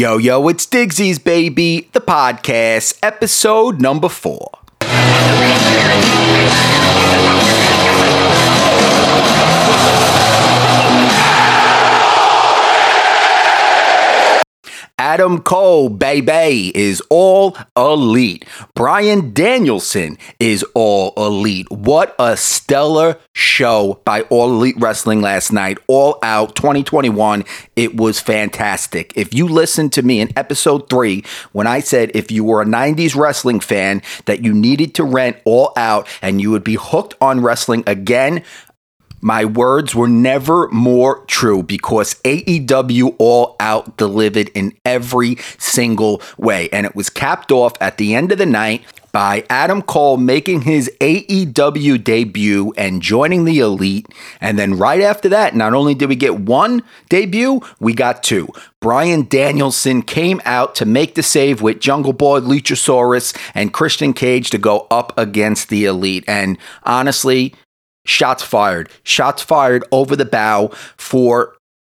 Yo, yo, it's Digsies, baby, the podcast, episode number four. Adam Cole, baby, is all elite. Bryan Danielson is all elite. What a stellar show by All Elite Wrestling last night. All Out 2021. It was fantastic. If you listened to me in episode three, when I said if you were a 90s wrestling fan that you needed to rent All Out and you would be hooked on wrestling again, my words were never more true because AEW All Out delivered in every single way. And it was capped off at the end of the night by Adam Cole making his AEW debut and joining the Elite. And then right after that, not only did we get one debut, we got two. Bryan Danielson came out to make the save with Jungle Boy, Luchasaurus, and Christian Cage to go up against the Elite. And honestly, shots fired. Shots fired over the bow for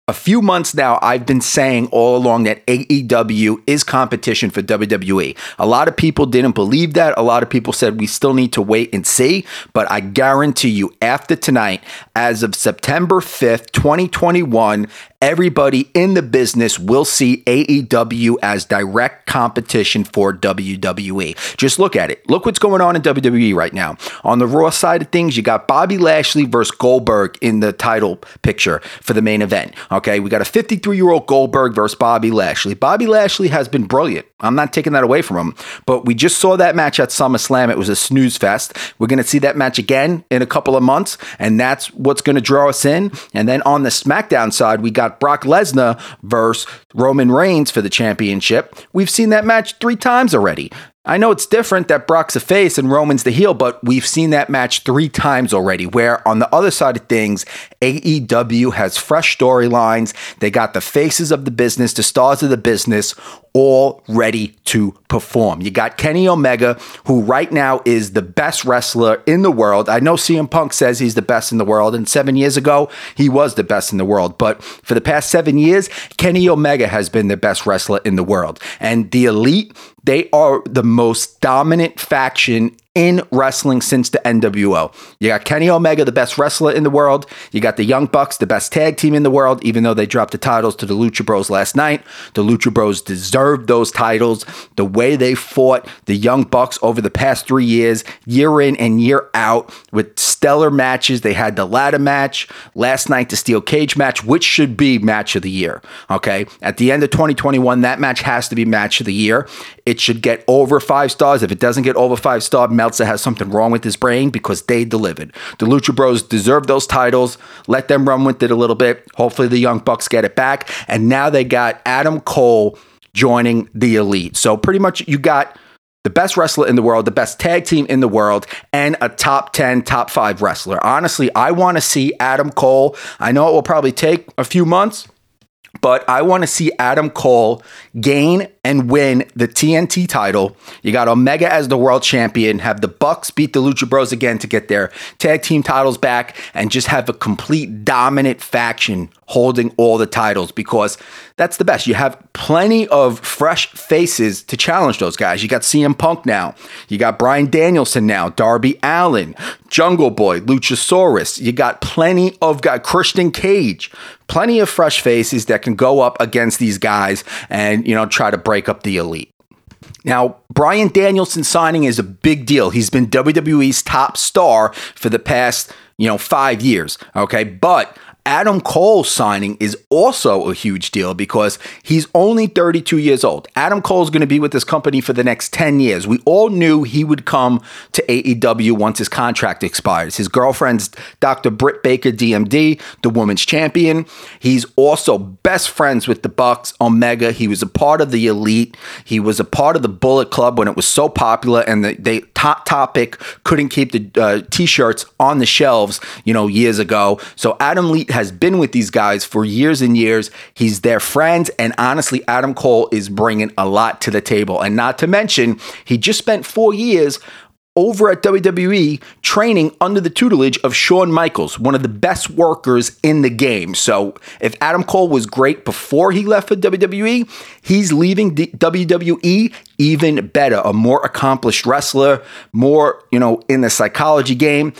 a few months now, I've been saying all along that AEW is competition for WWE. A lot of people didn't believe that. A lot of people said we still need to wait and see. But I guarantee you, after tonight, as of September 5th, 2021, everybody in the business will see AEW as direct competition for WWE. Just look at it. Look what's going on in WWE right now. On the Raw side of things, you got Bobby Lashley versus Goldberg in the title picture for the main event. Okay, we got a 53 year old Goldberg versus Bobby Lashley. Bobby Lashley has been brilliant. I'm not taking that away from him, but we just saw that match at SummerSlam. It was a snooze fest. We're going to see that match again in a couple of months, and that's what's going to draw us in. And then on the SmackDown side, we got Brock Lesnar versus Roman Reigns for the championship. We've seen that match three times already. I know it's different that Brock's a face and Roman's the heel, but we've seen that match three times already. Where on the other side of things, AEW has fresh storylines. They got the faces of the business, the stars of the business, all ready to perform. You got Kenny Omega, who right now is the best wrestler in the world. I know CM Punk says he's the best in the world, and seven years ago, he was the best in the world. But for the past seven years, Kenny Omega has been the best wrestler in the world. And the Elite, they are the most dominant faction in wrestling since the NWO. You got Kenny Omega, the best wrestler in the world. You got the Young Bucks, the best tag team in the world, even though they dropped the titles to the Lucha Bros last night. The Lucha Bros deserved those titles. The way they fought the Young Bucks over the past three years, year in and year out, with stellar matches. They had the ladder match last night, the steel cage match, which should be match of the year. Okay. At the end of 2021, that match has to be match of the year. It should get over five stars. If it doesn't get over five stars, Meltzer has something wrong with his brain because they delivered. The Lucha Bros deserve those titles. Let them run with it a little bit. Hopefully, the Young Bucks get it back. And now they got Adam Cole joining the Elite. So, pretty much, you got the best wrestler in the world, the best tag team in the world, and a top 10, top five wrestler. Honestly, I want to see Adam Cole. I know it will probably take a few months, but I want to see Adam Cole gain and win the TNT title. You got Omega as the world champion, have the Bucks beat the Lucha Bros again to get their tag team titles back, and just have a complete dominant faction holding all the titles because that's the best. You have plenty of fresh faces to challenge those guys. You got CM Punk now, you got Bryan Danielson now, Darby Allin, Jungle Boy, Luchasaurus. You got plenty of got Christian Cage, plenty of fresh faces that can go up against these guys and you know try to break up the elite. Now, Bryan Danielson signing is a big deal. He's been WWE's top star for the past, you know, 5 years, okay? But Adam Cole signing is also a huge deal because he's only 32 years old. Adam Cole is going to be with this company for the next 10 years. We all knew he would come to AEW once his contract expires. His girlfriend's Dr. Britt Baker, DMD, the women's champion. He's also best friends with the Bucks, Omega. He was a part of the Elite. He was a part of the Bullet Club when it was so popular and the, they top topic couldn't keep the uh, t-shirts on the shelves, you know, years ago. So Adam Leet has been with these guys for years and years. He's their friend. And honestly, Adam Cole is bringing a lot to the table. And not to mention, he just spent four years over at WWE training under the tutelage of Shawn Michaels, one of the best workers in the game. So if Adam Cole was great before he left for WWE, he's leaving WWE even better, a more accomplished wrestler, more, you know, in the psychology game.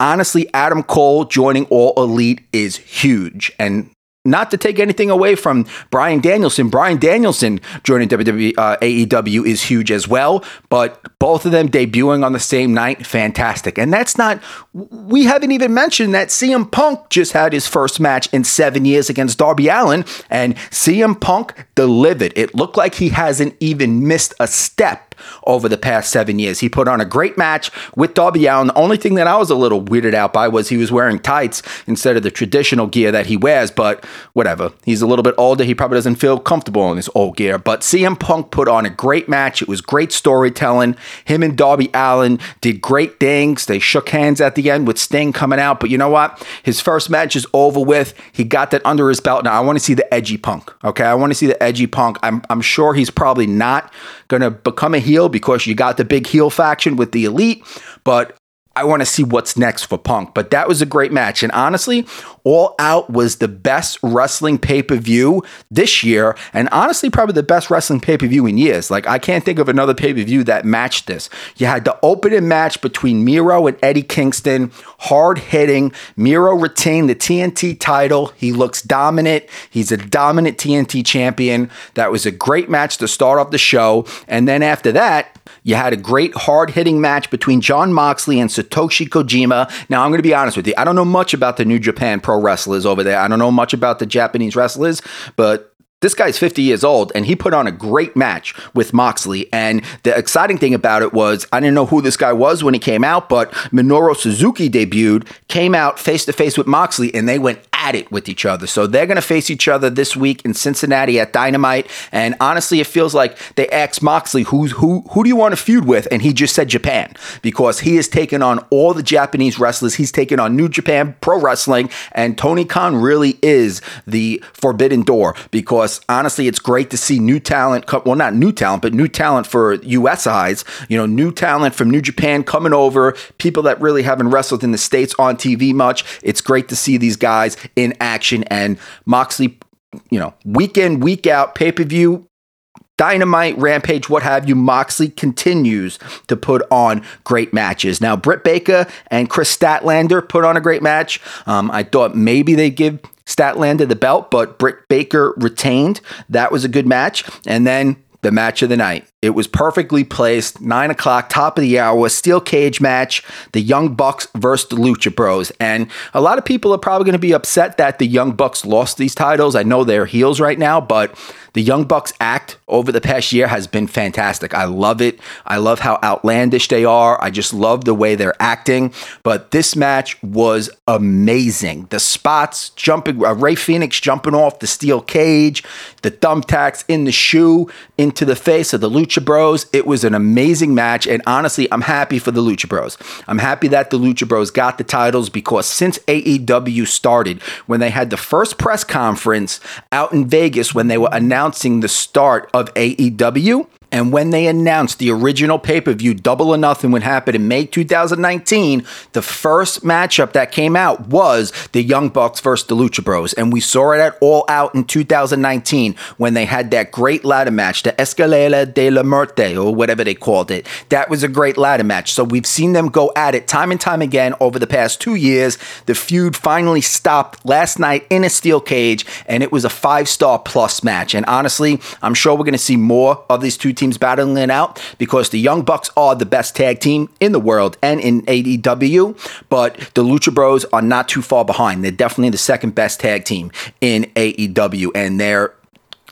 Honestly, Adam Cole joining All Elite is huge. And not to take anything away from Bryan Danielson. Bryan Danielson joining WWE, uh, AEW is huge as well, but both of them debuting on the same night, fantastic. And that's not, we haven't even mentioned that CM Punk just had his first match in seven years against Darby Allin and CM Punk delivered. It looked like he hasn't even missed a step over the past seven years. He put on a great match with Darby Allin. The only thing that I was a little weirded out by was he was wearing tights instead of the traditional gear that he wears, but whatever. He's a little bit older. He probably doesn't feel comfortable in his old gear. But CM Punk put on a great match. It was great storytelling. Him and Darby Allin did great things. They shook hands at the end with Sting coming out. But you know what? His first match is over with. He got that under his belt. Now I want to see the edgy Punk. Okay, I want to see the edgy Punk. I'm I'm sure he's probably not going to become a heel because you got the big heel faction with the elite, but I want to see what's next for Punk. But that was a great match. And honestly, All Out was the best wrestling pay per view this year. And honestly, probably the best wrestling pay per view in years. Like, I can't think of another pay per view that matched this. You had the opening match between Miro and Eddie Kingston, hard hitting. Miro retained the TNT title. He looks dominant. He's a dominant TNT champion. That was a great match to start off the show. And then after that, you had a great hard hitting match between Jon Moxley and Satoshi Kojima. Now, I'm going to be honest with you. I don't know much about the New Japan pro wrestlers over there. I don't know much about the Japanese wrestlers, but this guy's 50 years old and he put on a great match with Moxley. And the exciting thing about it was I didn't know who this guy was when he came out, but Minoru Suzuki debuted, came out face to face with Moxley, and they went at it with each other. So they're going to face each other this week in Cincinnati at Dynamite. And honestly, it feels like they asked Moxley, who's, who, who do you want to feud with? And he just said Japan because he has taken on all the Japanese wrestlers. He's taken on New Japan Pro Wrestling. And Tony Khan really is the forbidden door because honestly, it's great to see new talent. well, not new talent, but new talent for U.S. eyes. You know, new talent from New Japan coming over. People that really haven't wrestled in the states on TV much. It's great to see these guys in action. And Moxley, you know, week in, week out, pay per view Dynamite, Rampage, what have you, Moxley continues to put on great matches. Now, Britt Baker and Kris Statlander put on a great match. Um, I thought maybe they give Statlander the belt, but Britt Baker retained. That was a good match. And then the match of the night. It was perfectly placed, nine o'clock, top of the hour, steel cage match, the Young Bucks versus the Lucha Bros. And a lot of people are probably going to be upset that the Young Bucks lost these titles. I know they're heels right now, but the Young Bucks act over the past year has been fantastic. I love it. I love how outlandish they are. I just love the way they're acting. But this match was amazing. The spots jumping, uh, Rey Fenix jumping off the steel cage, the thumbtacks in the shoe into the face of the Lucha Bros. It was an amazing match. And honestly, I'm happy for the Lucha Bros. I'm happy that the Lucha Bros got the titles because since AEW started, when they had the first press conference out in Vegas, when they were announcing the start of AEW. And when they announced the original pay per view, Double or Nothing, would happen in May 2019, the first matchup that came out was the Young Bucks versus the Lucha Bros. And we saw it at All Out in 2019 when they had that great ladder match, the Escalera de la Muerte, or whatever they called it. That was a great ladder match. So we've seen them go at it time and time again over the past two years. The feud finally stopped last night in a steel cage, and it was a five star plus match. And honestly, I'm sure we're going to see more of these two teams battling it out because the Young Bucks are the best tag team in the world and in AEW, but the Lucha Bros are not too far behind. They're definitely the second best tag team in AEW, and they're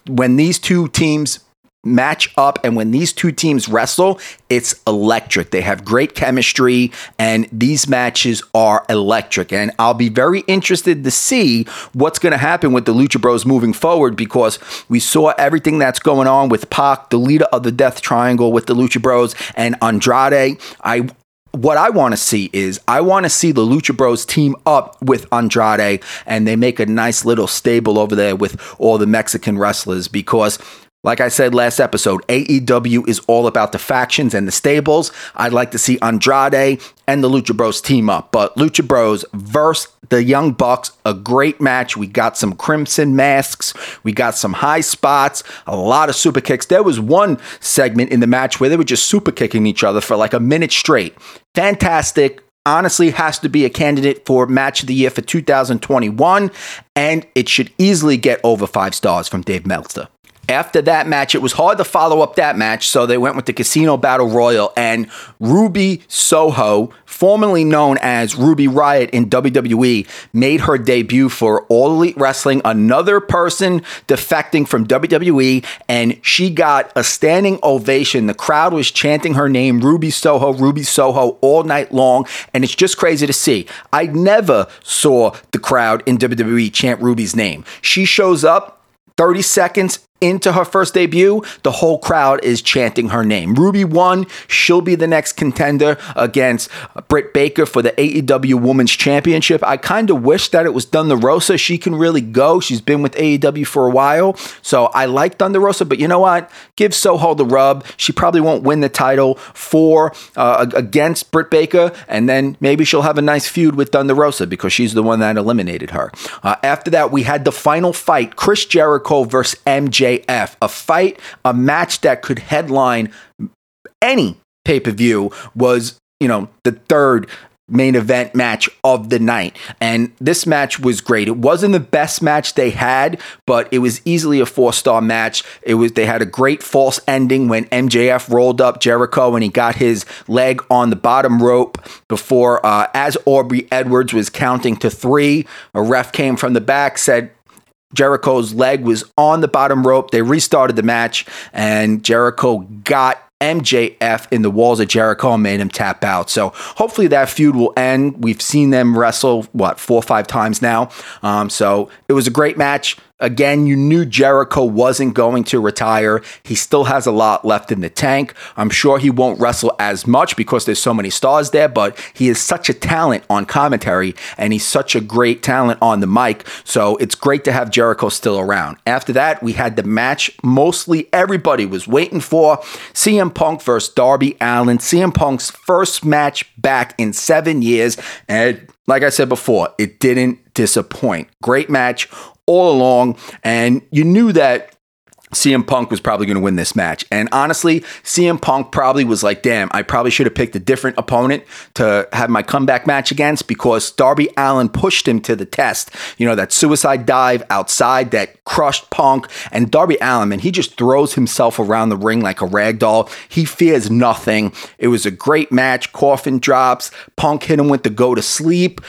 when these two teams match up and when these two teams wrestle, it's electric. They have great chemistry and these matches are electric. And I'll be very interested to see what's going to happen with the Lucha Bros moving forward because we saw everything that's going on with Pac, the leader of the Death Triangle with the Lucha Bros and Andrade. I what I want to see is I want to see the Lucha Bros team up with Andrade and they make a nice little stable over there with all the Mexican wrestlers because Like I said last episode, AEW is all about the factions and the stables. I'd like to see Andrade and the Lucha Bros team up, but Lucha Bros versus the Young Bucks, a great match. We got some crimson masks, we got some high spots, a lot of super kicks. There was one segment in the match where they were just super kicking each other for like a minute straight. Fantastic, honestly has to be a candidate for match of the year for 2021, and it should easily get over five stars from Dave Meltzer. After that match, it was hard to follow up that match, so they went with the Casino Battle Royal. And Ruby Soho, formerly known as Ruby Riot in WWE, made her debut for All Elite Wrestling, another person defecting from WWE, and she got a standing ovation. The crowd was chanting her name, Ruby Soho, Ruby Soho, all night long, and it's just crazy to see. I never saw the crowd in WWE chant Ruby's name. She shows up 30 seconds into her first debut, the whole crowd is chanting her name. Ruby won. She'll be the next contender against Britt Baker for the AEW Women's Championship. I kind of wish that it was Thunder Rosa. She can really go. She's been with AEW for a while. So I like Thunder Rosa, but you know what? Give Soho the rub. She probably won't win the title for uh, against Britt Baker, and then maybe she'll have a nice feud with Thunder Rosa because she's the one that eliminated her. Uh, after that, we had the final fight Chris Jericho versus MJ. MJF, a fight, a match that could headline any pay per view was, you know, the third main event match of the night. And this match was great. It wasn't the best match they had, but it was easily a four-star match. It was they had a great false ending when MJF rolled up Jericho and he got his leg on the bottom rope before uh, as Aubrey Edwards was counting to 3, a ref came from the back said Jericho's leg was on the bottom rope. They restarted the match, and Jericho got MJF in the walls of Jericho and made him tap out. So hopefully that feud will end. We've seen them wrestle, what, four or five times now. Um, so it was a great match. Again, you knew Jericho wasn't going to retire. He still has a lot left in the tank. I'm sure he won't wrestle as much because there's so many stars there, but he is such a talent on commentary and he's such a great talent on the mic. So it's great to have Jericho still around. After that, we had the match mostly everybody was waiting for CM Punk versus Darby Allin. CM Punk's first match back in seven years. And like I said before, it didn't disappoint. Great match all along. And you knew that CM Punk was probably going to win this match. And honestly, CM Punk probably was like, damn, I probably should have picked a different opponent to have my comeback match against because Darby Allin pushed him to the test. You know, that suicide dive outside that crushed Punk. And Darby Allin, man, he just throws himself around the ring like a rag doll. He fears nothing. It was a great match. Coffin drops. Punk hit him with the go to sleep.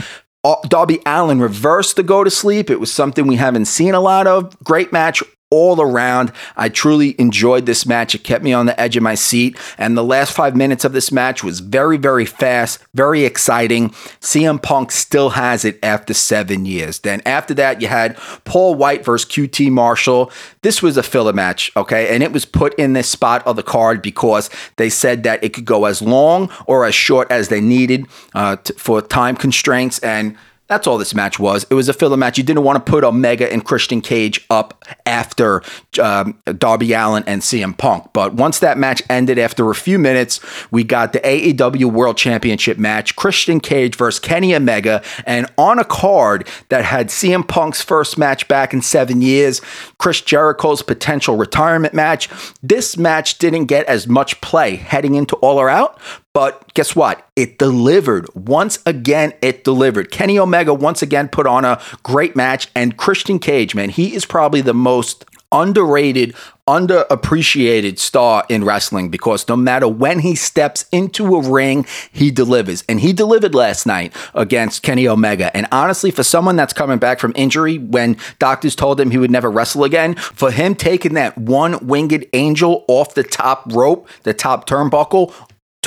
Uh, Darby Allin reversed the go to sleep. It was something we haven't seen a lot of. Great match all around. I truly enjoyed this match. It kept me on the edge of my seat. And the last five minutes of this match was very, very fast, very exciting. CM Punk still has it after seven years. Then after that, you had Paul White versus QT Marshall. This was a filler match, okay? And it was put in this spot of the card because they said that it could go as long or as short as they needed uh, t- for time constraints. And that's all this match was. It was a filler match. You didn't want to put Omega and Christian Cage up after um, Darby Allin and CM Punk. But once that match ended, after a few minutes, we got the AEW World Championship match Christian Cage versus Kenny Omega. And on a card that had CM Punk's first match back in seven years, Chris Jericho's potential retirement match, this match didn't get as much play heading into All Out, but guess what? It delivered. Once again, it delivered. Kenny Omega once again put on a great match. And Christian Cage, man, he is probably the most underrated, underappreciated star in wrestling because no matter when he steps into a ring, he delivers. And he delivered last night against Kenny Omega. And honestly, for someone that's coming back from injury when doctors told him he would never wrestle again, for him taking that one winged angel off the top rope, the top turnbuckle,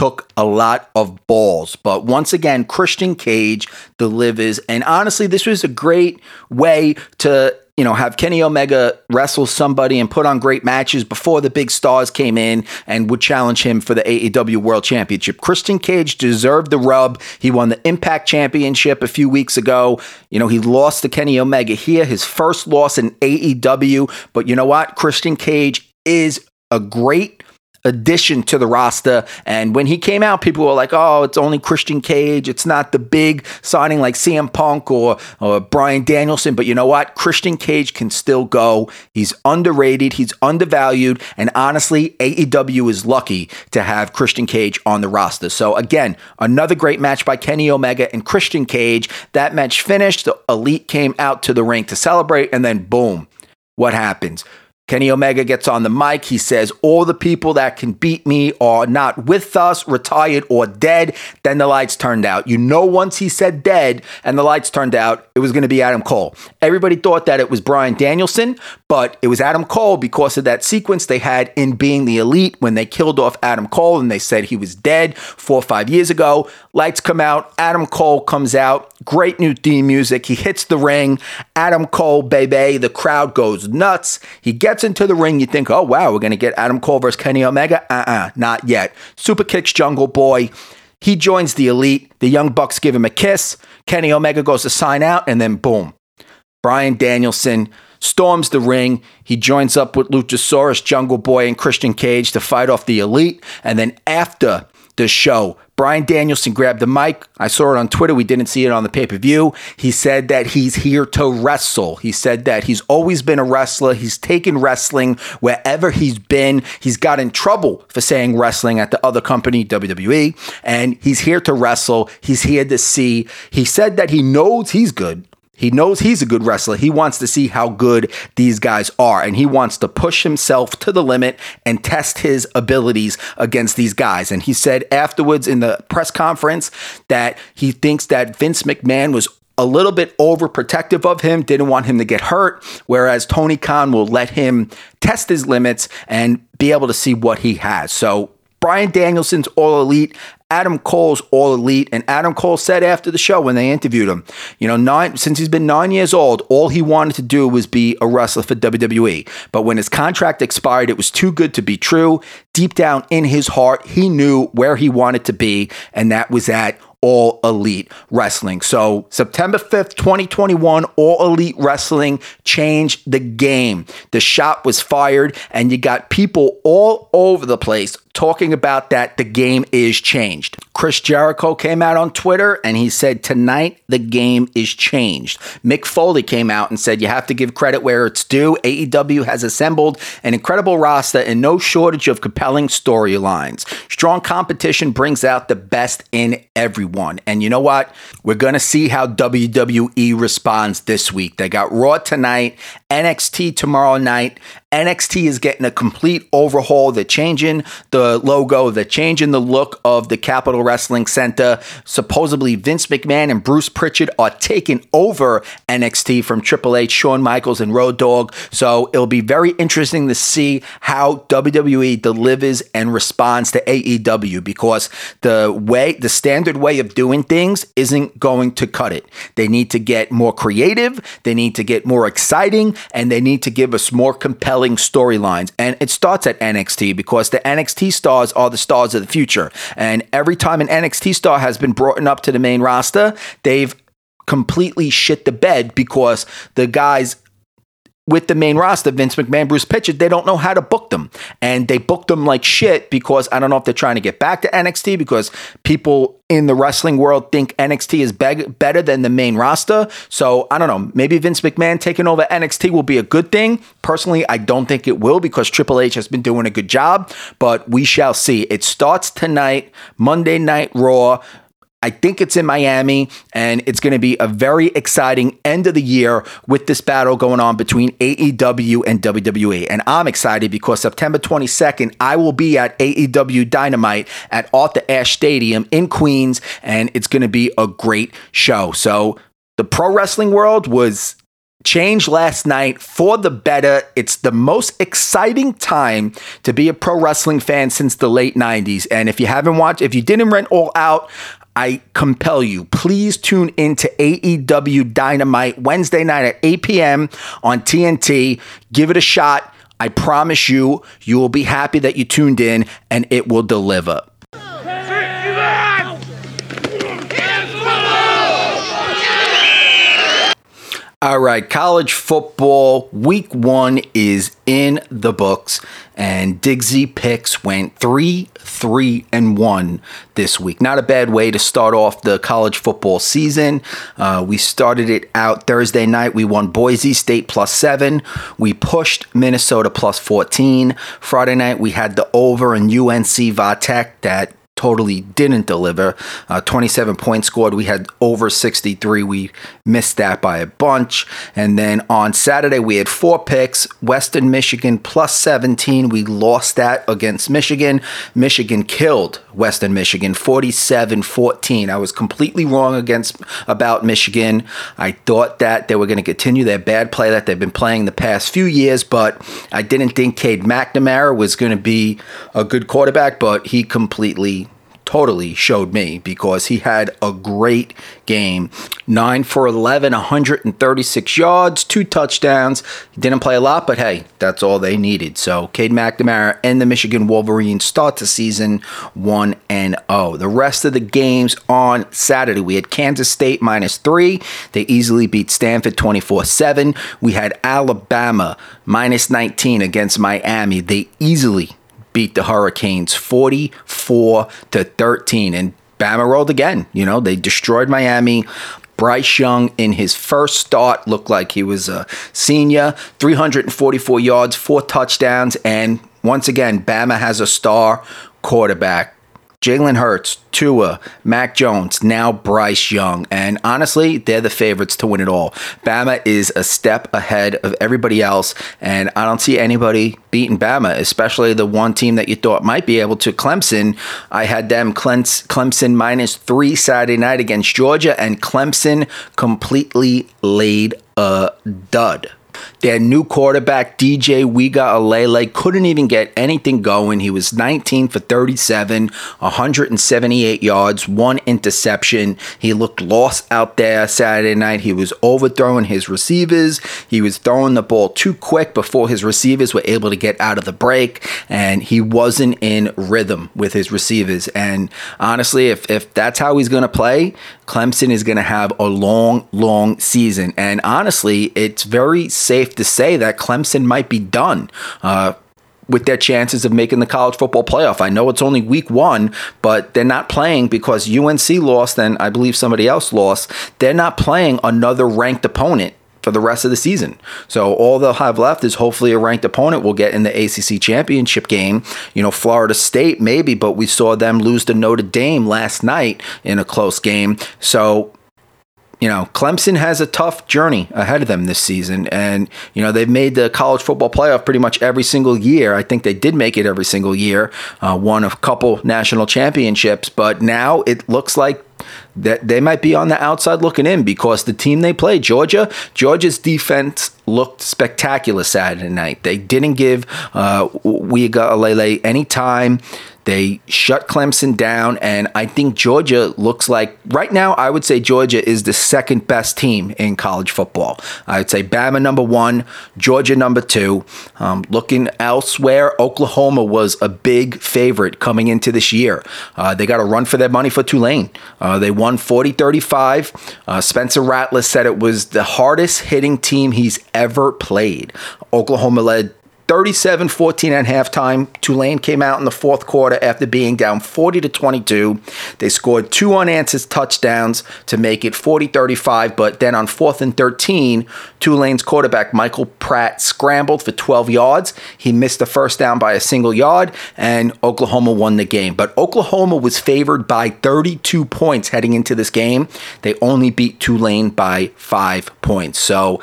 took a lot of balls. But once again, Christian Cage delivers. And honestly, this was a great way to you know, have Kenny Omega wrestle somebody and put on great matches before the big stars came in and would challenge him for the AEW World Championship. Christian Cage deserved the rub. He won the Impact Championship a few weeks ago. You know, he lost to Kenny Omega here, his first loss in AEW. But you know what? Christian Cage is a great addition to the roster. And when he came out, people were like, oh, it's only Christian Cage. It's not the big signing like CM Punk or, or Bryan Danielson. But you know what? Christian Cage can still go. He's underrated, he's undervalued. And honestly, AEW is lucky to have Christian Cage on the roster. So again, another great match by Kenny Omega and Christian Cage. That match finished. The Elite came out to the ring to celebrate. And then boom. What happens? Kenny Omega gets on the mic. He says, All the people that can beat me are not with us, retired, or dead. Then the lights turned out. You know, once he said dead and the lights turned out, it was going to be Adam Cole. Everybody thought that it was Bryan Danielson, but it was Adam Cole because of that sequence they had in Being the Elite when they killed off Adam Cole and they said he was dead four or five years ago. Lights come out. Adam Cole comes out. Great new theme music. He hits the ring. Adam Cole, baby. The crowd goes nuts. He gets gets into the ring, you think, oh, wow, we're going to get Adam Cole versus Kenny Omega. Uh uh-uh, uh not yet. Super kicks Jungle Boy. He joins the elite. The Young Bucks give him a kiss. Kenny Omega goes to sign out, and then boom. Bryan Danielson storms the ring. He joins up with Luchasaurus, Jungle Boy, and Christian Cage to fight off the elite. And then after the show, Bryan Danielson grabbed the mic. I saw it on Twitter. We didn't see it on the pay per view. He said that he's here to wrestle. He said that he's always been a wrestler. He's taken wrestling wherever he's been. He's got in trouble for saying wrestling at the other company, WWE, and he's here to wrestle. He's here to see. He said that he knows he's good. He knows he's a good wrestler. He wants to see how good these guys are, and he wants to push himself to the limit and test his abilities against these guys. And he said afterwards in the press conference that he thinks that Vince McMahon was a little bit overprotective of him, didn't want him to get hurt, whereas Tony Khan will let him test his limits and be able to see what he has. So Bryan Danielson's all elite. Adam Cole's all elite. And Adam Cole said after the show when they interviewed him, you know, nine since he's been nine years old, all he wanted to do was be a wrestler for WWE. But when his contract expired, it was too good to be true. Deep down in his heart, he knew where he wanted to be, and that was at all Elite Wrestling. So, September 5th, 2021, All Elite Wrestling changed the game. The shot was fired, and you got people all over the place talking about that the game is changed. Chris Jericho came out on Twitter and he said, Tonight the game is changed. Mick Foley came out and said, You have to give credit where it's due. AEW has assembled an incredible roster and no shortage of compelling storylines. Strong competition brings out the best in everyone. And you know what? We're going to see how WWE responds this week. They got Raw tonight, NXT tomorrow night, NXT is getting a complete overhaul. They're changing the logo, they're changing the look of the Capitol Wrestling Center. Supposedly, Vince McMahon and Bruce Pritchard are taking over NXT from Triple H, Shawn Michaels, and Road Dogg. So it'll be very interesting to see how WWE delivers and responds to AEW because the way, the standard way of doing things isn't going to cut it. They need to get more creative, they need to get more exciting, and they need to give us more compelling storylines. And it starts at NXT because the NXT stars are the stars of the future. And every time an NXT star has been brought up to the main roster, they've completely shit the bed because the guys with the main roster, Vince McMahon, Bruce Pritchard, they don't know how to book them. And they book them like shit because I don't know if they're trying to get back to NXT because people in the wrestling world think NXT is be- better than the main roster. So I don't know. Maybe Vince McMahon taking over NXT will be a good thing. Personally, I don't think it will because Triple H has been doing a good job, but we shall see. It starts tonight, Monday Night Raw. I think it's in Miami, and it's going to be a very exciting end of the year with this battle going on between AEW and WWE. And I'm excited because September 22nd, I will be at AEW Dynamite at Arthur Ashe Stadium in Queens, and it's going to be a great show. So, the pro wrestling world was changed last night for the better. It's the most exciting time to be a pro wrestling fan since the late 90s. And if you haven't watched, if you didn't rent All Out, I compel you, please tune in to AEW Dynamite Wednesday night at 8 p.m. on TNT. Give it a shot. I promise you, you will be happy that you tuned in and it will deliver. All right, college football week one is in the books, and Digsy picks went three, three, and one this week. Not a bad way to start off the college football season. Uh, we started it out Thursday night. We won Boise State plus seven. We pushed Minnesota plus 14. Friday night, we had the over in UNC Vatech that totally didn't deliver. Uh, 27 points scored. We had over 63. We missed that by a bunch. And then on Saturday, we had four picks. Western Michigan plus 17. We lost that against Michigan. Michigan killed Western Michigan 47 14. I was completely wrong against about Michigan. I thought that they were going to continue their bad play that they've been playing the past few years, but I didn't think Cade McNamara was going to be a good quarterback, but he completely totally showed me because he had a great game. 9 for 11, 136 yards, two touchdowns. He didn't play a lot, but hey, that's all they needed. So, Cade McNamara and the Michigan Wolverines start the season 1 and 0. The rest of the games on Saturday, we had Kansas State minus 3. They easily beat Stanford 24-7. We had Alabama minus 19 against Miami. They easily beat the Hurricanes 44 to 13 and Bama rolled again. You know, they destroyed Miami. Bryce Young in his first start looked like he was a senior, 344 yards, four touchdowns, and once again, Bama has a star quarterback. Jalen Hurts, Tua, Mac Jones, now Bryce Young. And honestly, they're the favorites to win it all. Bama is a step ahead of everybody else. And I don't see anybody beating Bama, especially the one team that you thought might be able to, Clemson. I had them Clemson minus three Saturday night against Georgia, and Clemson completely laid a dud. Their new quarterback, DJ Uiagalelei, couldn't even get anything going. He was 19 for 37, 178 yards, one interception. He looked lost out there Saturday night. He was overthrowing his receivers. He was throwing the ball too quick before his receivers were able to get out of the break, and he wasn't in rhythm with his receivers. And honestly, if, if that's how he's going to play, Clemson is going to have a long, long season. And honestly, it's very safe to say that Clemson might be done. Uh, with their chances of making the college football playoff. I know it's only week one, but they're not playing because UNC lost and I believe somebody else lost. They're not playing another ranked opponent for the rest of the season. So all they'll have left is hopefully a ranked opponent will get in the ACC championship game. You know, Florida State maybe, but we saw them lose to Notre Dame last night in a close game. So you know, Clemson has a tough journey ahead of them this season. And, you know, they've made the college football playoff pretty much every single year. I think they did make it every single year, uh, won a couple national championships, but now it looks like that they might be on the outside looking in because the team they play, Georgia, Georgia's defense looked spectacular Saturday night. They didn't give uh, Uiagalelei any time. They shut Clemson down, and I think Georgia looks like right now. I would say Georgia is the second best team in college football. I'd say Bama number one, Georgia number two. Um, looking elsewhere, Oklahoma was a big favorite coming into this year. Uh, they got a run for their money for Tulane. Uh, they won 40 35. Uh, Spencer Rattler said it was the hardest hitting team he's ever played. Oklahoma led 37 14 at halftime. Tulane came out in the fourth quarter after being down 40 to 22. They scored two unanswered touchdowns to make it 40 35, but then on fourth and 13, Tulane's quarterback Michael Pratt scrambled for 12 yards. He missed the first down by a single yard, and Oklahoma won the game. But Oklahoma was favored by 32 points heading into this game. They only beat Tulane by five points. So,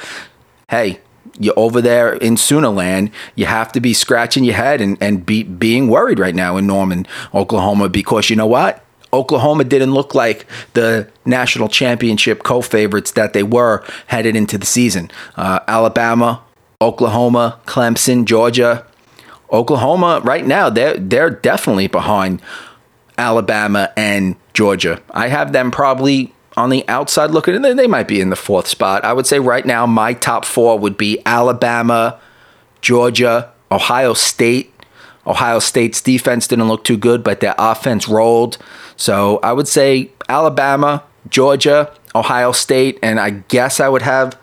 hey, you're over there in Soonerland, you have to be scratching your head and, and be being worried right now in Norman, Oklahoma, because you know what? Oklahoma didn't look like the national championship co favorites that they were headed into the season. Uh, Alabama, Oklahoma, Clemson, Georgia. Oklahoma, right now, they're, they're definitely behind Alabama and Georgia. I have them probably on the outside looking, and they might be in the fourth spot. I would say right now my top four would be Alabama, Georgia, Ohio State. Ohio State's defense didn't look too good, but their offense rolled. So I would say Alabama, Georgia, Ohio State, and I guess I would have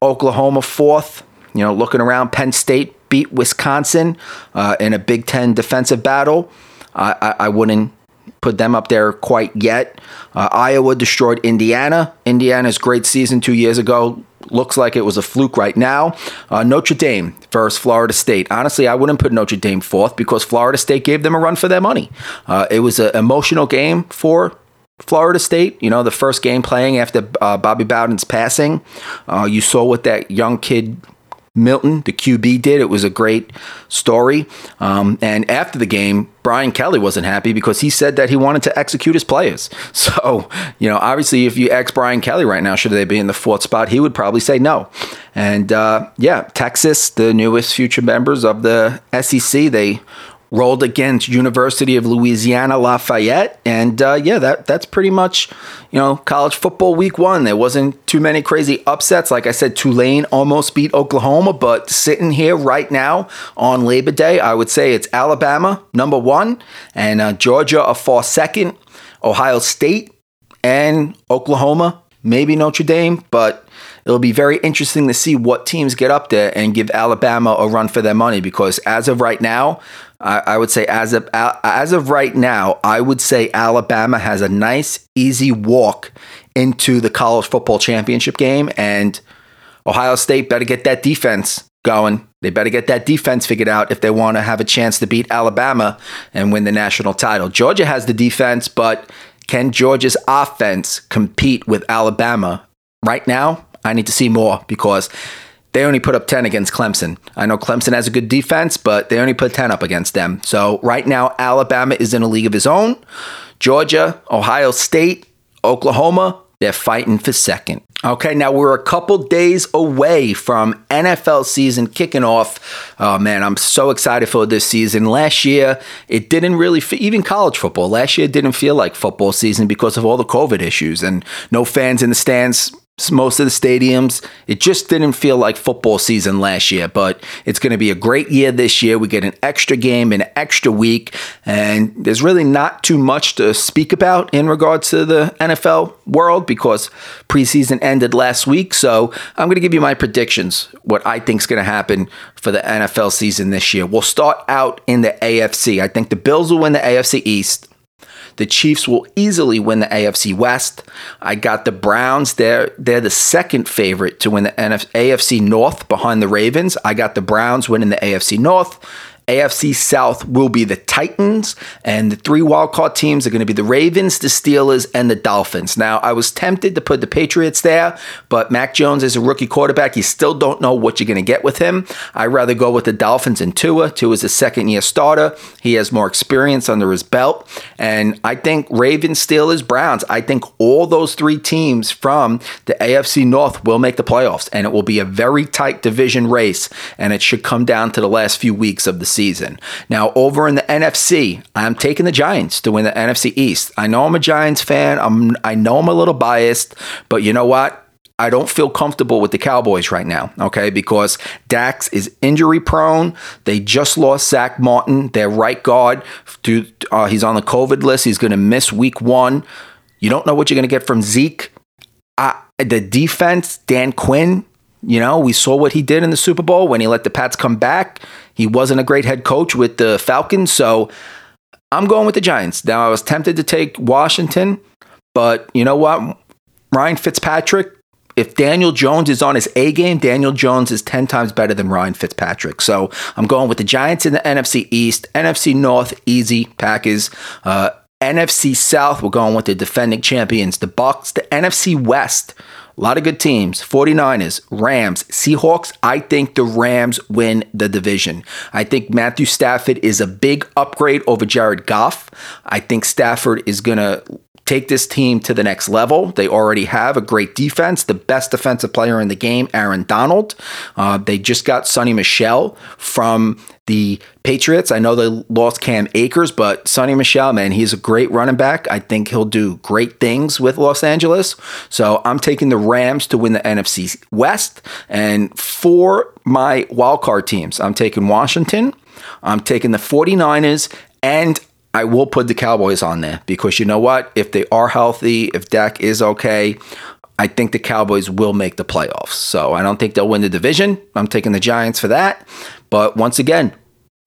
Oklahoma fourth. You know, looking around, Penn State beat Wisconsin uh, in a Big Ten defensive battle. I, I, I wouldn't put them up there quite yet. Uh, Iowa destroyed Indiana. Indiana's great season two years ago looks like it was a fluke right now. Uh, Notre Dame versus Florida State. Honestly, I wouldn't put Notre Dame fourth because Florida State gave them a run for their money. Uh, it was an emotional game for Florida State. You know, the first game playing after uh, Bobby Bowden's passing. Uh, you saw what that young kid Milton, the QB, did. It was a great story. Um, and after the game, Brian Kelly wasn't happy because he said that he wanted to execute his players. So, you know, obviously, if you ask Brian Kelly right now, should they be in the fourth spot, he would probably say no. And uh, yeah, Texas, the newest future members of the SEC, they rolled against University of Louisiana Lafayette, and uh, yeah, that that's pretty much you know college football week one. There wasn't too many crazy upsets. Like I said, Tulane almost beat Oklahoma, but sitting here right now on Labor Day, I would say it's Alabama number one, and uh, Georgia a far second, Ohio State and Oklahoma, maybe Notre Dame, but it'll be very interesting to see what teams get up there and give Alabama a run for their money because as of right now, I, I would say as of as of right now, I would say Alabama has a nice, easy walk into the college football championship game, and Ohio State better get that defense going. They better get that defense figured out if they want to have a chance to beat Alabama and win the national title. Georgia has the defense, but can Georgia's offense compete with Alabama? Right now, I need to see more because they only put up 10 against Clemson. I know Clemson has a good defense, but they only put 10 up against them. So right now, Alabama is in a league of his own. Georgia, Ohio State, Oklahoma, they're fighting for second. Okay, now we're a couple days away from NFL season kicking off. Oh man, I'm so excited for this season. Last year, it didn't really, even college football, last year didn't feel like football season because of all the COVID issues and no fans in the stands most of the stadiums. It just didn't feel like football season last year, but it's going to be a great year this year. We get an extra game, an extra week, and there's really not too much to speak about in regards to the NFL world because preseason ended last week. So I'm going to give you my predictions, what I think is going to happen for the NFL season this year. We'll start out in the AFC. I think the Bills will win the AFC East. The Chiefs will easily win the AFC West. I got the Browns. They're they're the second favorite to win the NF- AFC North behind the Ravens. I got the Browns winning the AFC North. AFC South will be the Titans, and the three wildcard teams are going to be the Ravens, the Steelers, and the Dolphins. Now, I was tempted to put the Patriots there, but Mac Jones is a rookie quarterback. You still don't know what you're going to get with him. I'd rather go with the Dolphins and Tua. Tua is a second year starter. He has more experience under his belt. And I think Ravens, Steelers, Browns, I think all those three teams from the AFC North will make the playoffs, and it will be a very tight division race, and it should come down to the last few weeks of the season. Now, over in the NFC, I'm taking the Giants to win the NFC East. I know I'm a Giants fan. I'm I know I'm a little biased, but you know what? I don't feel comfortable with the Cowboys right now, okay? Because Dax is injury prone. They just lost Zack Martin, their right guard. uh, he's on the COVID list. He's going to miss week one. You don't know what you're going to get from Zeke. The defense, Dan Quinn, you know, we saw what he did in the Super Bowl when he let the Pats come back. He wasn't a great head coach with the Falcons, so I'm going with the Giants. Now, I was tempted to take Washington, but you know what? Ryan Fitzpatrick, if Daniel Jones is on his A game, Daniel Jones is 10 times better than Ryan Fitzpatrick. So I'm going with the Giants in the NFC East, NFC North, easy, Packers. Uh, NFC South, we're going with the defending champions, the Bucks, the NFC West. A lot of good teams 49ers, Rams, Seahawks. I think the Rams win the division. I think Matthew Stafford is a big upgrade over Jared Goff. I think Stafford is going to take this team to the next level. They already have a great defense, the best defensive player in the game, Aaron Donald. Uh, they just got Sony Michel from the Patriots. I know they lost Cam Akers, but Sony Michel, man, he's a great running back. I think he'll do great things with Los Angeles. So I'm taking the Rams to win the NFC West. And for my wildcard teams, I'm taking Washington. I'm taking the 49ers and I will put the Cowboys on there because you know what? If they are healthy, if Dak is okay, I think the Cowboys will make the playoffs. So I don't think they'll win the division. I'm taking the Giants for that. But once again,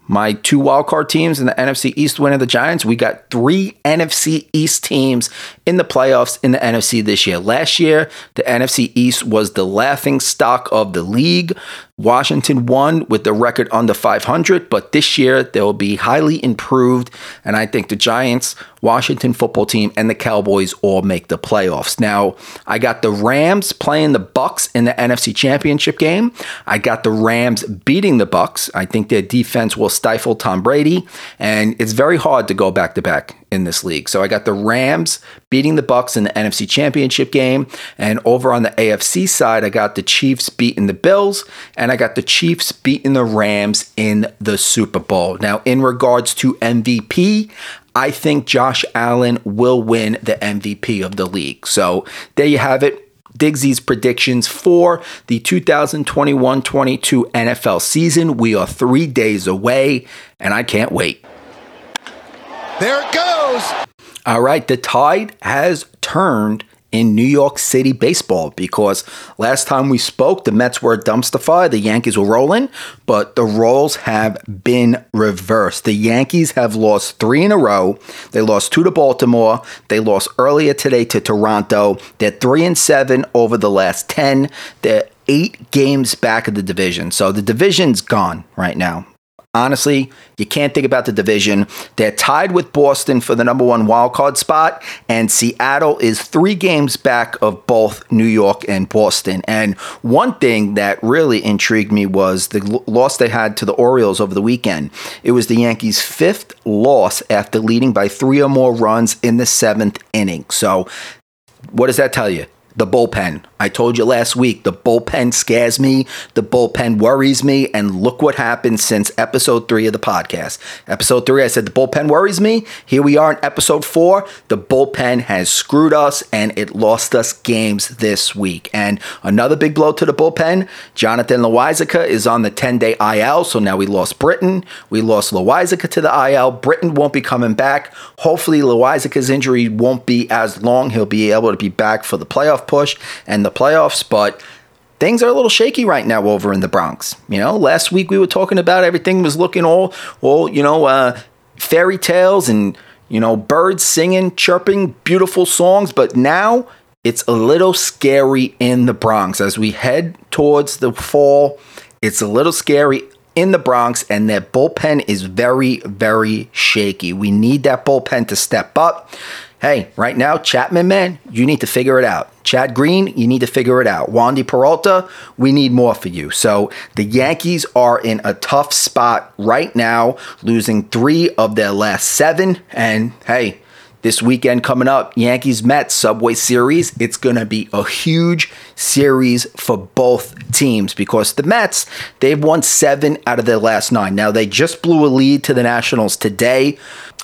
my two wildcard teams in the NFC East winning the Giants. We got three NFC East teams in the playoffs in the NFC this year. Last year, the NFC East was the laughing stock of the league. Washington won with the record under 500, but this year they will be highly improved. And I think the Giants, Washington football team, and the Cowboys all make the playoffs. Now, I got the Rams playing the Bucks in the NFC Championship game. I got the Rams beating the Bucks. I think their defense will stifle Tom Brady, and it's very hard to go back to back in this league. So I got the Rams beating the Bucks in the NFC Championship game, and over on the AFC side, I got the Chiefs beating the Bills, and I got the Chiefs beating the Rams in the Super Bowl. Now, in regards to MVP, I think Josh Allen will win the MVP of the league. So there you have it. Digsy's predictions for the 2021 22 NFL season. We are three days away, and I can't wait. There it goes. All right, the tide has turned in New York City baseball because last time we spoke, the Mets were a dumpster fire, the Yankees were rolling, but the roles have been reversed. The Yankees have lost three in a row. They lost two to Baltimore. They lost earlier today to Toronto. They're three and seven over the last 10. They're eight games back of the division. So the division's gone right now. Honestly, you can't think about the division. They're tied with Boston for the number one wild card spot, and Seattle is three games back of both New York and Boston. And one thing that really intrigued me was the loss they had to the Orioles over the weekend. It was the Yankees' fifth loss after leading by three or more runs in the seventh inning. So, what does that tell you? the bullpen. I told you last week, the bullpen scares me, the bullpen worries me, and look what happened since episode three of the podcast. Episode three, I said the bullpen worries me. Here we are in episode four. The bullpen has screwed us and it lost us games this week. And another big blow to the bullpen Jonathan Loáisiga is on the 10 day IL, so now we lost Britton. We lost Loáisiga to the IL. Britton won't be coming back. Hopefully, Loáisiga's injury won't be as long. He'll be able to be back for the playoff push and the playoffs, but things are a little shaky right now over in the Bronx. You know, last week we were talking about everything was looking all, all you know, uh, fairy tales and you know, birds singing, chirping, beautiful songs, but now it's a little scary in the Bronx as we head towards the fall. It's a little scary in the Bronx, and their bullpen is very, very shaky. We need that bullpen to step up. Hey, right now, Chapman, man, you need to figure it out. Chad Green, you need to figure it out. Wandy Peralta, we need more for you. So the Yankees are in a tough spot right now, losing three of their last seven. And hey, this weekend coming up, Yankees Mets Subway Series. It's going to be a huge series for both teams because the Mets, they've won seven out of their last nine. Now, they just blew a lead to the Nationals today.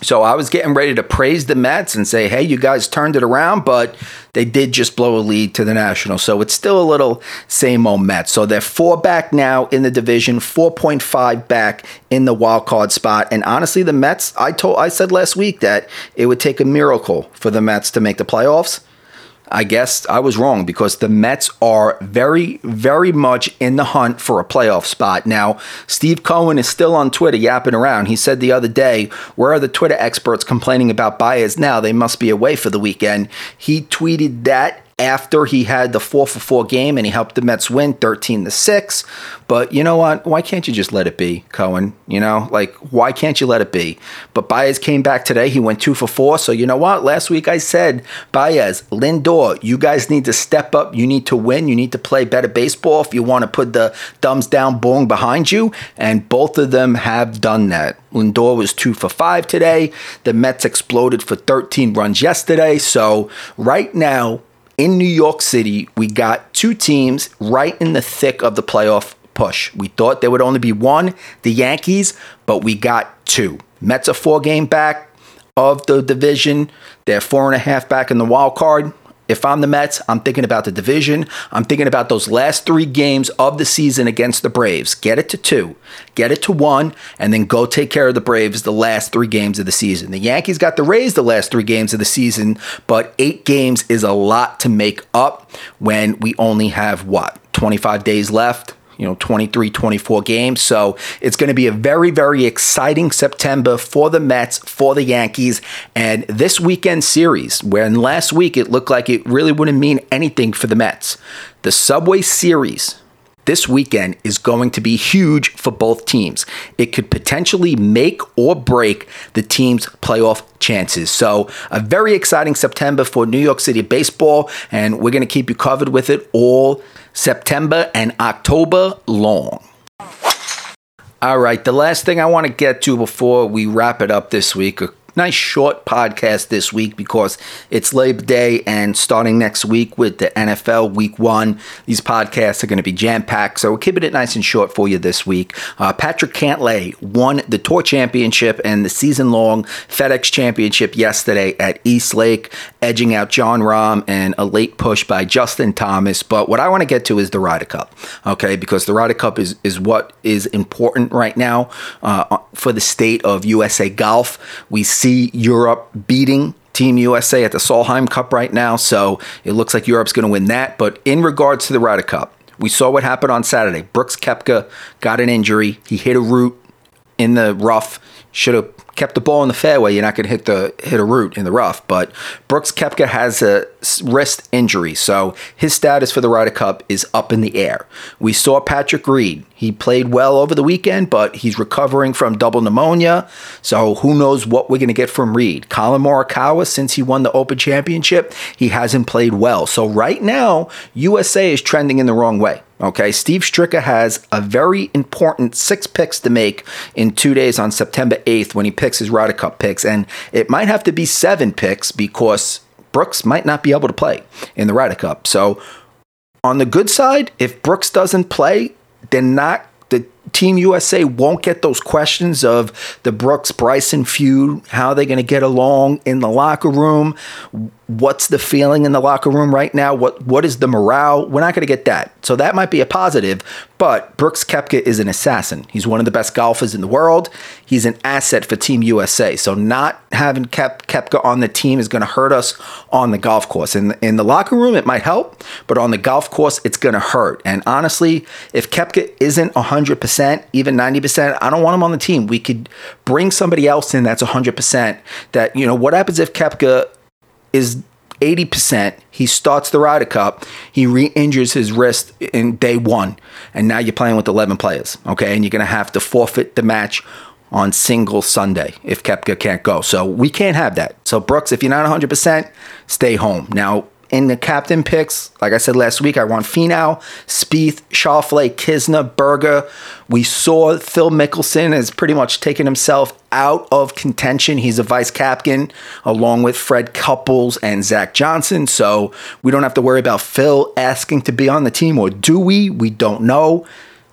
So I was getting ready to praise the Mets and say, hey, you guys turned it around, but they did just blow a lead to the Nationals. So it's still a little same old Mets. So they're four back now in the division, 4.5 back in the wild card spot. And honestly, the Mets, I told I said last week that it would take a miracle for the Mets to make the playoffs. I guess I was wrong because the Mets are very, very much in the hunt for a playoff spot. Now, Steve Cohen is still on Twitter yapping around. He said the other day, Where are the Twitter experts complaining about Baez now? They must be away for the weekend. He tweeted that after he had the four for four game and he helped the Mets win 13 to 6. But you know what? Why can't you just let it be, Cohen? You know, like, why can't you let it be? But Baez came back today. He went two for four. So you know what? Last week I said, Baez, Lindor, you guys need to step up. You need to win. You need to play better baseball if you want to put the thumbs down bong behind you. And both of them have done that. Lindor was two for five today. The Mets exploded for 13 runs yesterday. So right now, in New York City, we got two teams right in the thick of the playoff push. We thought there would only be one, the Yankees, but we got two. Mets are four game back of the division. They're four and a half back in the wild card. If I'm the Mets, I'm thinking about the division. I'm thinking about those last three games of the season against the Braves. Get it to two, get it to one, and then go take care of the Braves the last three games of the season. The Yankees got the Rays the last three games of the season, but eight games is a lot to make up when we only have what, 25 days left? You know 23 24 games so it's going to be a very very exciting september for the mets for the yankees and this weekend series when last week it looked like it really wouldn't mean anything for the mets the subway series this weekend is going to be huge for both teams. It could potentially make or break the team's playoff chances. So, a very exciting September for New York City baseball, and we're going to keep you covered with it all September and October long. All right, the last thing I want to get to before we wrap it up this week, nice short podcast this week because it's Labor Day and starting next week with the NFL Week One, these podcasts are going to be jam packed. So we're keeping it nice and short for you this week. Uh, Patrick Cantlay won the Tour Championship and the season long FedEx Championship yesterday at East Lake, edging out Jon Rahm and a late push by Justin Thomas. But what I want to get to is the Ryder Cup, okay? Because the Ryder Cup is is what is important right now uh, for the state of USA golf. We see Europe beating Team USA at the Solheim Cup right now, so it looks like Europe's going to win that. But in regards to the Ryder Cup, we saw what happened on Saturday. Brooks Koepka got an injury. He hit a root in the rough. Should have kept the ball in the fairway, you're not going to hit the hit a root in the rough. But Brooks Koepka has a wrist injury, so his status for the Ryder Cup is up in the air. We saw Patrick Reed. He played well over the weekend, but he's recovering from double pneumonia. So who knows what we're going to get from Reed? Collin Morikawa, since he won the Open Championship, he hasn't played well. So right now, USA is trending in the wrong way. Okay, Steve Stricker has a very important six picks to make in two days on September 8th when he picks his Ryder Cup picks. And it might have to be seven picks because Brooks might not be able to play in the Ryder Cup. So, on the good side, if Brooks doesn't play, they're not the Team USA won't get those questions of the Brooks Bryson feud, how they're going to get along in the locker room, what's the feeling in the locker room right now, what what is the morale? We're not going to get that. So that might be a positive, but Brooks Koepka is an assassin. He's one of the best golfers in the world. He's an asset for Team USA. So not having Kep- Koepka on the team is going to hurt us on the golf course. In in the locker room it might help, but on the golf course it's going to hurt. And honestly, if Koepka isn't 100% even 90%, I don't want him on the team. We could bring somebody else in that's 100%. That, you know, what happens if Koepka is 80%, he starts the Ryder Cup, he re injures his wrist in day one, and now you're playing with 11 players, okay? And you're going to have to forfeit the match on single Sunday if Koepka can't go. So we can't have that. So, Brooks, if you're not 100%, stay home. Now, in the captain picks, like I said last week, I want Finau, Spieth, Schauffele, Kisner, Berger. We saw Phil Mickelson has pretty much taken himself out of contention. He's a vice captain along with Fred Couples and Zach Johnson. So we don't have to worry about Phil asking to be on the team, or do we? We don't know.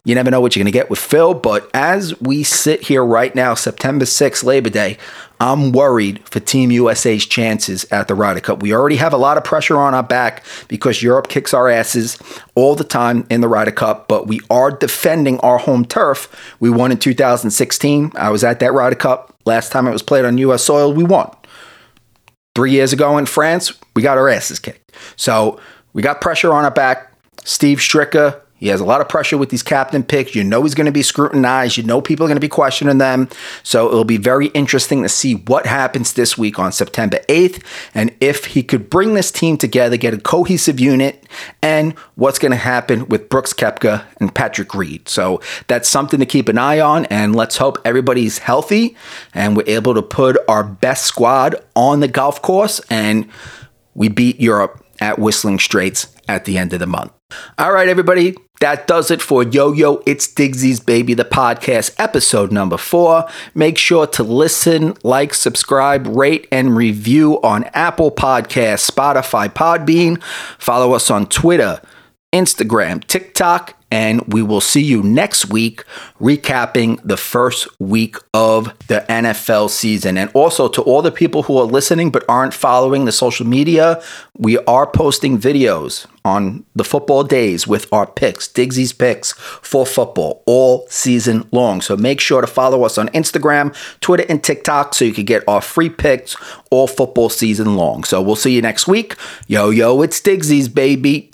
You never know what you're going to get with Phil. But as we sit here right now, September 6th, Labor Day, I'm worried for Team USA's chances at the Ryder Cup. We already have a lot of pressure on our back because Europe kicks our asses all the time in the Ryder Cup, but we are defending our home turf. We won in 2016. I was at that Ryder Cup. Last time it was played on US soil, we won. Three years ago in France, we got our asses kicked. So we got pressure on our back. Steve Stricker, he has a lot of pressure with these captain picks. You know he's going to be scrutinized. You know people are going to be questioning them. So it'll be very interesting to see what happens this week on September 8th and if he could bring this team together, get a cohesive unit, and what's going to happen with Brooks Koepka and Patrick Reed. So that's something to keep an eye on. And let's hope everybody's healthy and we're able to put our best squad on the golf course and we beat Europe at Whistling Straits at the end of the month. All right, everybody, that does it for Yo Yo It's Digsy's Baby, the podcast, episode number four. Make sure to listen, like, subscribe, rate, and review on Apple Podcasts, Spotify, Podbean. Follow us on Twitter, Instagram, TikTok, And we will see you next week recapping the first week of the NFL season. And also to all the people who are listening but aren't following the social media, we are posting videos on the football days with our picks, Digsy's picks for football all season long. So make sure to follow us on Instagram, Twitter, and TikTok so you can get our free picks all football season long. So we'll see you next week. Yo, yo, it's Digsy's, baby.